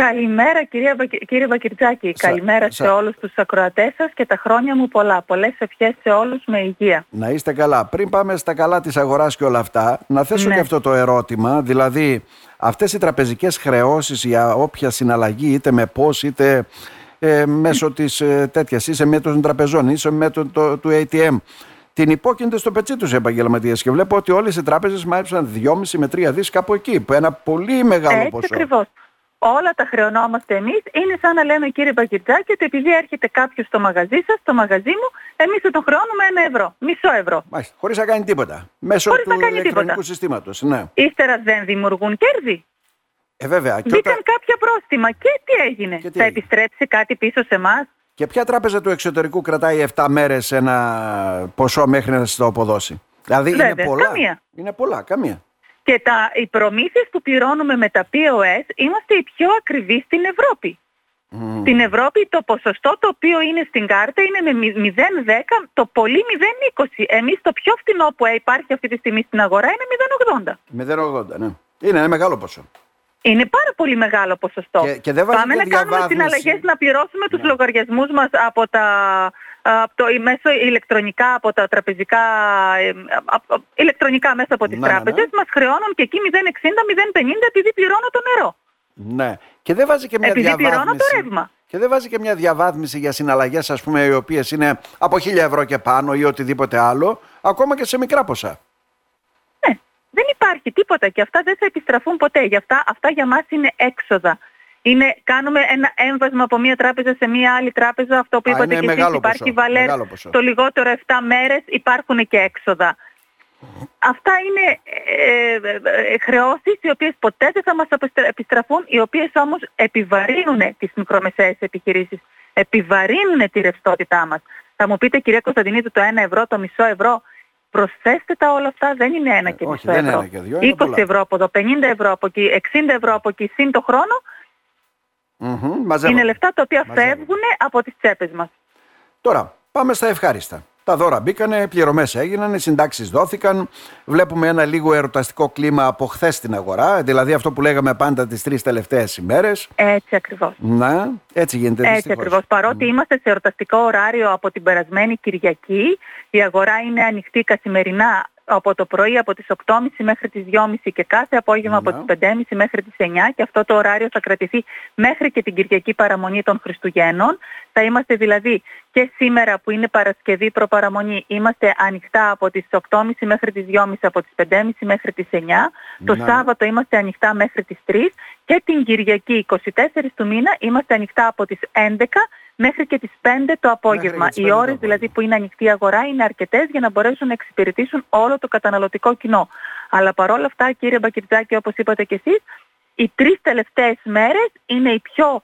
Καλημέρα κυρία, κύριε Βακυρτζάκη. Καλημέρα σε όλους τους ακροατές σας και τα χρόνια μου πολλά. Πολλές ευχές σε όλους με υγεία. Να είστε καλά. Πριν πάμε στα καλά της αγοράς και όλα αυτά, να θέσω Ναι. και αυτό το ερώτημα. Δηλαδή, αυτές οι τραπεζικές χρεώσεις για όποια συναλλαγή, είτε με πώς, είτε ε, μέσω της ε, τέτοιας, είσαι με των τραπεζών, είσαι με το, το- του ATM, την υπόκεινται στο πετσί τους οι επαγγελματίες και βλέπω ότι όλες οι τράπεζες μάζεψαν 2,5 με 3 δις κάπου εκεί, που ένα πολύ μεγάλο Έτσι ποσό. ακριβώς. Όλα τα χρεωνόμαστε εμείς. Είναι σαν να λέμε κύριε Βακυρτζάκη ότι επειδή έρχεται κάποιος στο μαγαζί σας, στο μαγαζί μου, εμείς θα τον χρεώνουμε ένα ευρώ, μισό ευρώ. Μάλιστα, χωρίς να κάνει τίποτα. Μέσω Χωρίς του να κάνει ηλεκτρονικού τίποτα. συστήματος. Ναι. Ύστερα δεν δημιουργούν κέρδη. Ε, βέβαια. Και, Μπήκαν όταν- κάποια πρόστιμα και τι έγινε; Και τι θα έγινε; επιστρέψει κάτι πίσω σε εμάς; και ποια τράπεζα του εξωτερικού κρατάει 7 μέρες ένα ποσό μέχρι να σας το αποδώσει; Δηλαδή είναι Βέβαια, πολλά. καμία. Είναι πολλά, καμία. Και τα, οι προμήθειες που πληρώνουμε με τα POS είμαστε οι πιο ακριβείς στην Ευρώπη. Μμμ. Στην Ευρώπη το ποσοστό το οποίο είναι στην κάρτα είναι με μη- 0,10, το πολύ 0,20. Εμείς το πιο φθηνό που υπάρχει αυτή τη στιγμή στην αγορά είναι 0,80. 0,80, ναι. Είναι ένα μεγάλο ποσό. Είναι πάρα πολύ μεγάλο ποσοστό. Και- και δεν βάζει Πάμε και να κάνουμε διαβάθμιση. συναλλαγές να πληρώσουμε τους Ναι. λογαριασμούς μας από τα από το μέσω ηλεκτρονικά, από τα τραπεζικά, ε, από- από- ηλεκτρονικά μέσα από τις Ναι, ναι, ναι. τράπεζες, μας χρεώνουν και εκεί 0,60-0,50 επειδή πληρώνω το νερό. Ναι. Και δεν βάζει και μια Επειδή πληρώνω διαβάθμιση. το ρεύμα. Και δεν βάζει και μια διαβάθμιση για συναλλαγές, ας πούμε, οι οποίες είναι από 1000 ευρώ και πάνω ή οτιδήποτε άλλο, ακόμα και σε μικρά ποσά. Ναι, δεν υπάρχει τίποτα και αυτά δεν θα επιστραφούν ποτέ. Γι' αυτά, αυτά για μας είναι έξοδα. Είναι, κάνουμε ένα έμβασμα από μία τράπεζα σε μία άλλη τράπεζα, αυτό που Α, είπατε είναι και εσείς, μεγάλο υπάρχει ποσό, βαλέρ μεγάλο ποσό. το λιγότερο 7 μέρες, υπάρχουν και έξοδα. Αυτά είναι ε, ε, ε, χρεώσεις οι οποίες ποτέ δεν θα μας επιστρα- επιστραφούν, οι οποίες όμως επιβαρύνουν τις μικρομεσαίες επιχειρήσεις, επιβαρύνουν τη ρευστότητά μας. Θα μου πείτε κυρία Κωνσταντινίδου το 1 ευρώ, το μισό ευρώ, προσθέστε τα όλα αυτά, δεν είναι ένα Ε, και όχι, μισό δεν είναι ευρώ. ένα και δύο, είναι 20 πολλά. ευρώ από εδώ, 50 ευρώ από εκεί, 60 ευρώ από εκεί, συν το χρόνο, Μμμ, μαζεύονται. είναι λεφτά τα οποία Μαζεύονται. φεύγουν από τις τσέπες μας. Τώρα, πάμε στα ευχάριστα. Τα δώρα μπήκανε, πληρωμές έγιναν, οι συντάξεις δόθηκαν. Βλέπουμε ένα λίγο ερωταστικό κλίμα από χθες στην αγορά, δηλαδή αυτό που λέγαμε πάντα τις τρεις τελευταίες ημέρες. Έτσι ακριβώς. Να, έτσι γίνεται Έτσι δυστυχώς. ακριβώς. Παρότι είμαστε σε εορταστικό ωράριο από την περασμένη Κυριακή, η αγορά είναι ανοιχτή καθημερινά από το πρωί από τις 8.30 μέχρι τις 2.30 και κάθε απόγευμα Ναι. από τις 5.30 μέχρι τις 9 και αυτό το ωράριο θα κρατηθεί μέχρι και την Κυριακή παραμονή των Χριστουγέννων. Θα είμαστε δηλαδή και σήμερα που είναι Παρασκευή προπαραμονή είμαστε ανοιχτά από τις 8.30 μέχρι τις 2.30 από τις 5.30 μέχρι τις 9. Το Ναι. Σάββατο είμαστε ανοιχτά μέχρι τις 3 και την Κυριακή 24 του μήνα είμαστε ανοιχτά από τις 11 μέχρι και τις 5 το απόγευμα. και τις Οι 5 το ώρες δηλαδή απόγευμα. που είναι ανοιχτή η αγορά είναι αρκετές για να μπορέσουν να εξυπηρετήσουν όλο το καταναλωτικό κοινό. Αλλά παρόλα αυτά κύριε Μπακυρτζάκη όπως είπατε και εσείς, οι τρεις τελευταίες μέρες είναι οι πιο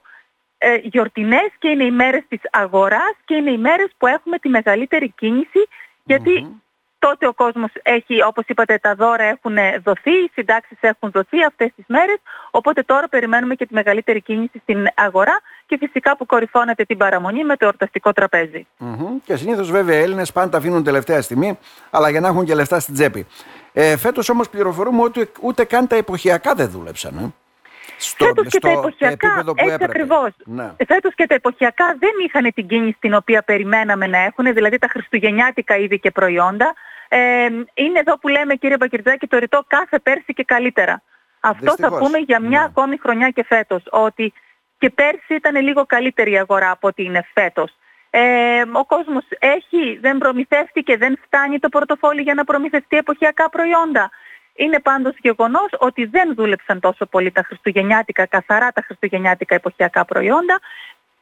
ε, γιορτινές και είναι οι μέρες της αγοράς και είναι οι μέρες που έχουμε τη μεγαλύτερη κίνηση γιατί τότε ο κόσμος έχει, όπως είπατε, τα δώρα έχουν δοθεί, οι συντάξεις έχουν δοθεί αυτές τις μέρες, οπότε τώρα περιμένουμε και τη μεγαλύτερη κίνηση στην αγορά και φυσικά που κορυφώνεται την παραμονή με το εορταστικό τραπέζι. Μμμ. Και συνήθως βέβαια οι Έλληνες πάντα αφήνουν τελευταία στιγμή, αλλά για να έχουν και λεφτά στην τσέπη. Ε, Φέτος όμως πληροφορούμε ότι ούτε καν τα εποχιακά δεν δούλεψαν. Ε. Στο, Φέτος και τα εποχιακά, επίπεδο που έτσι έπρεπε. ακριβώς. Ναι. Φέτος και τα εποχιακά δεν είχαν την κίνηση την οποία περιμέναμε να έχουν, δηλαδή τα χριστουγεννιάτικα είδη και προϊόντα. Ε, είναι εδώ που λέμε κύριε Μπακυρτζάκη το ρητό κάθε πέρσι και καλύτερα. Αυτό θα Δυστυχώς. πούμε για μια Ναι. ακόμη χρονιά και φέτος, ότι και πέρσι ήταν λίγο καλύτερη η αγορά από ότι είναι φέτος. Ε, ο κόσμος έχει, δεν προμηθεύτηκε, δεν φτάνει το πορτοφόλι για να προμηθευτεί εποχιακά προϊόντα. Είναι πάντως γεγονός ότι δεν δούλεψαν τόσο πολύ τα χριστουγεννιάτικα, καθαρά τα χριστουγεννιάτικα εποχιακά προϊόντα.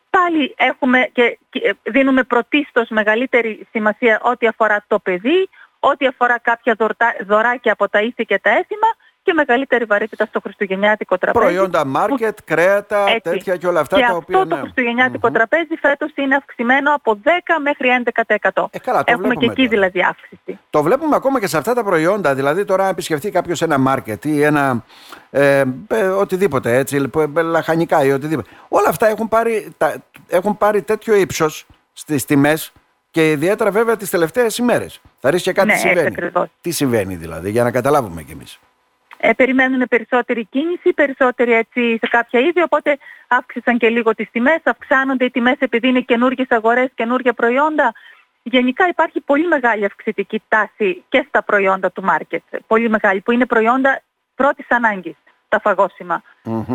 Πάλι έχουμε και και δίνουμε πρωτίστως μεγαλύτερη σημασία ό,τι αφορά το παιδί, ό,τι αφορά κάποια δωρτα- δωράκια από τα ήθη και τα έθιμα και μεγαλύτερη βαρύτητα στο χριστουγεννιάτικο τραπέζι. Προϊόντα μάρκετ, κρέατα, Έτσι. τέτοια και όλα αυτά και τα αυτό οποία. το ναι. χριστουγεννιάτικο τραπέζι φέτος είναι αυξημένο από 10 μέχρι 11%. Ε, καλά, το Έχουμε και βλέπουμε εκεί τώρα. δηλαδή αύξηση. Το βλέπουμε ακόμα και σε αυτά τα προϊόντα. Δηλαδή, τώρα, αν επισκεφτεί κάποιος ένα μάρκετ ή ένα. Ε, ε, οτιδήποτε έτσι, λοιπόν, ε, λαχανικά ή οτιδήποτε. Όλα αυτά έχουν πάρει, τα, έχουν πάρει τέτοιο ύψος στις τιμές και ιδιαίτερα βέβαια τις τελευταίες ημέρες. Θα ρίξει και κάτι Ναι, έτσι συμβαίνει. ακριβώς. Τι συμβαίνει δηλαδή, για να καταλάβουμε κι εμείς. Ε, περιμένουν περισσότερη κίνηση, περισσότερη έτσι σε κάποια είδη, οπότε αύξησαν και λίγο τις τιμές, αυξάνονται οι τιμές επειδή είναι καινούργιες αγορές, καινούργια προϊόντα. Γενικά υπάρχει πολύ μεγάλη αυξητική τάση και στα προϊόντα του μάρκετ, πολύ μεγάλη, που είναι προϊόντα πρώτης ανάγκης τα φαγοσιμα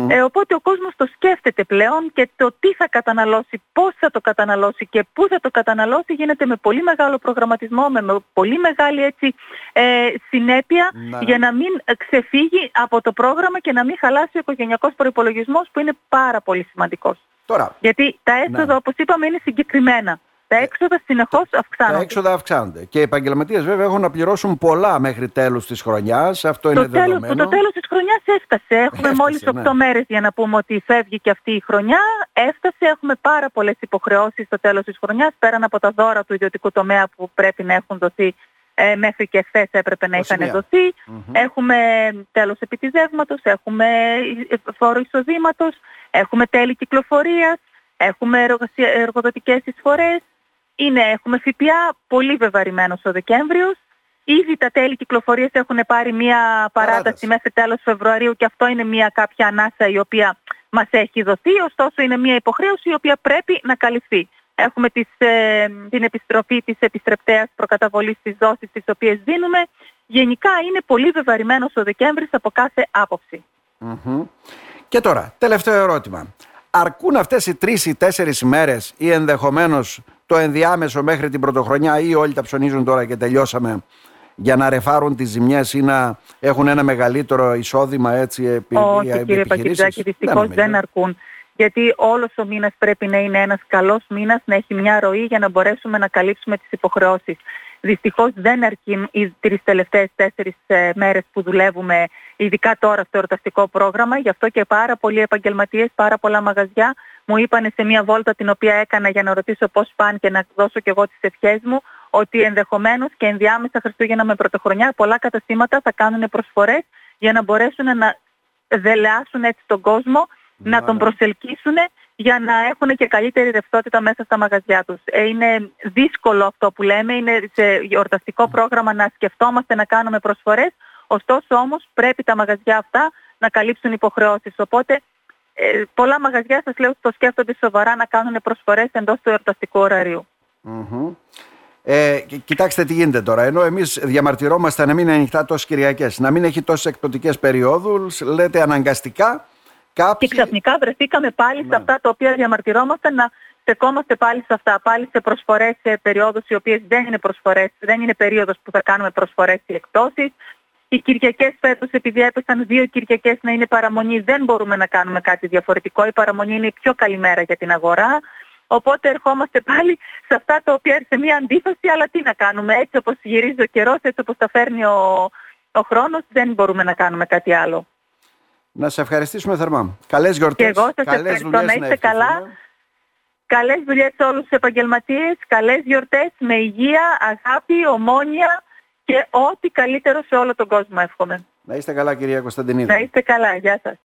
Ε, οπότε ο κόσμος το σκέφτεται πλέον και το τι θα καταναλώσει, πώς θα το καταναλώσει και πού θα το καταναλώσει γίνεται με πολύ μεγάλο προγραμματισμό, με, πολύ μεγάλη έτσι, ε, συνέπεια ναι. για να μην ξεφύγει από το πρόγραμμα και να μην χαλάσει ο οικογενειακός προϋπολογισμός που είναι πάρα πολύ σημαντικός. Τώρα, Γιατί τα έσοδα ναι. όπως είπαμε είναι συγκεκριμένα. Τα έξοδα συνεχώς αυξάνονται. Τα έξοδα αυξάνονται. Και οι επαγγελματίες βέβαια έχουν να πληρώσουν πολλά μέχρι τέλους της χρονιάς. Αυτό είναι το δεδομένο. Τέλος, το τέλος της χρονιάς έφτασε. Έχουμε μόλις 8 ναι. μέρες για να πούμε ότι φεύγει και αυτή η χρονιά. Έφτασε. Έχουμε πάρα πολλές υποχρεώσεις στο τέλος της χρονιάς πέραν από τα δώρα του ιδιωτικού τομέα που πρέπει να έχουν δοθεί ε, μέχρι και χθες έπρεπε να είχαν δοθεί. Mm-hmm. Έχουμε τέλος επιτιζεύματος, έχουμε φόρο εισοδήματος, έχουμε τέλη κυκλοφορίας, έχουμε εργοδοτικές εισφορές, είναι, έχουμε ΦΠΑ πολύ βεβαρημένος ο Δεκέμβριος. Ήδη τα τέλη κυκλοφορίας έχουν πάρει μια παράταση μέχρι τέλος Φεβρουαρίου και αυτό είναι μια κάποια ανάσα η οποία μας έχει δοθεί, ωστόσο είναι μια υποχρέωση η οποία πρέπει να καλυφθεί. Έχουμε τις, ε, την επιστροφή της επιστρεπτέας προκαταβολής της δόσης τις οποίες δίνουμε. Γενικά είναι πολύ βεβαρημένος ο Δεκέμβρης από κάθε Και τώρα, τελευταίο ερώτημα. Αρκούν αυτές οι τρεις ή τέσσερις μέρες ή ενδεχομένως το ενδιάμεσο μέχρι την πρωτοχρονιά ή όλοι τα ψωνίζουν τώρα και τελειώσαμε για να ρεφάρουν τις ζημιές ή να έχουν ένα μεγαλύτερο εισόδημα έτσι επί Όχι κύριε Πακιτζάκη, δυστυχώς δεν, αρκούν. Γιατί όλος ο μήνας πρέπει να είναι ένας καλός μήνας, να έχει μια ροή για να μπορέσουμε να καλύψουμε τις υποχρεώσεις. Δυστυχώς δεν αρκεί οι τρεις τελευταίες τέσσερις ε, μέρες που δουλεύουμε, ειδικά τώρα στο εορταστικό πρόγραμμα. Γι' αυτό και πάρα πολλοί επαγγελματίες, πάρα πολλά μαγαζιά μου είπαν σε μια βόλτα την οποία έκανα για να ρωτήσω πώς πάνε και να δώσω και εγώ τις ευχές μου, ότι ενδεχομένως και ενδιάμεσα Χριστούγεννα με πρωτοχρονιά πολλά καταστήματα θα κάνουν προσφορές για να μπορέσουν να δελεάσουν έτσι τον κόσμο, να τον προσελκύσουν για να έχουν και καλύτερη ρευστότητα μέσα στα μαγαζιά τους. Ε, είναι δύσκολο αυτό που λέμε, είναι σε γιορταστικό πρόγραμμα να σκεφτόμαστε να κάνουμε προσφορές, ωστόσο όμως πρέπει τα μαγαζιά αυτά να καλύψουν υποχρεώσεις. Οπότε ε, πολλά μαγαζιά σας λέω το σκέφτονται σοβαρά να κάνουν προσφορές εντός του εορταστικού Ε, κοιτάξτε τι γίνεται τώρα. Ενώ εμείς διαμαρτυρόμαστε να μην είναι ανοιχτά τόσες Κυριακές, να μην έχει τόσες εκπτωτικές περιόδους, λέτε αναγκαστικά και ξαφνικά βρεθήκαμε πάλι σε ναι. αυτά τα οποία διαμαρτυρόμαστε να στεκόμαστε πάλι σε αυτά, πάλι σε προσφορές σε περιόδους οι οποίες δεν είναι προσφορές, δεν είναι περίοδος που θα κάνουμε προσφορές ή εκτόσεις. Οι Κυριακές φέτος επειδή έπεσαν δύο Κυριακές να είναι παραμονή δεν μπορούμε να κάνουμε κάτι διαφορετικό. Η παραμονή είναι η πιο καλή μέρα για την αγορά. Οπότε ερχόμαστε πάλι σε αυτά τα οποία έρχεται μια αντίφαση, αλλά τι να κάνουμε. Έτσι όπως γυρίζει ο καιρός, έτσι όπως τα φέρνει ο, ο χρόνος, δεν μπορούμε να κάνουμε κάτι άλλο. Να σε ευχαριστήσουμε θερμά. Καλές γιορτές. Και εγώ σας καλές ευχαριστώ. Να είστε καλά. Καλές δουλειές σε όλους τους επαγγελματίες. Καλές γιορτές με υγεία, αγάπη, ομόνια και ό,τι καλύτερο σε όλο τον κόσμο εύχομαι. Να είστε καλά κυρία Κωνσταντινίδη. Να είστε καλά. Γεια σας.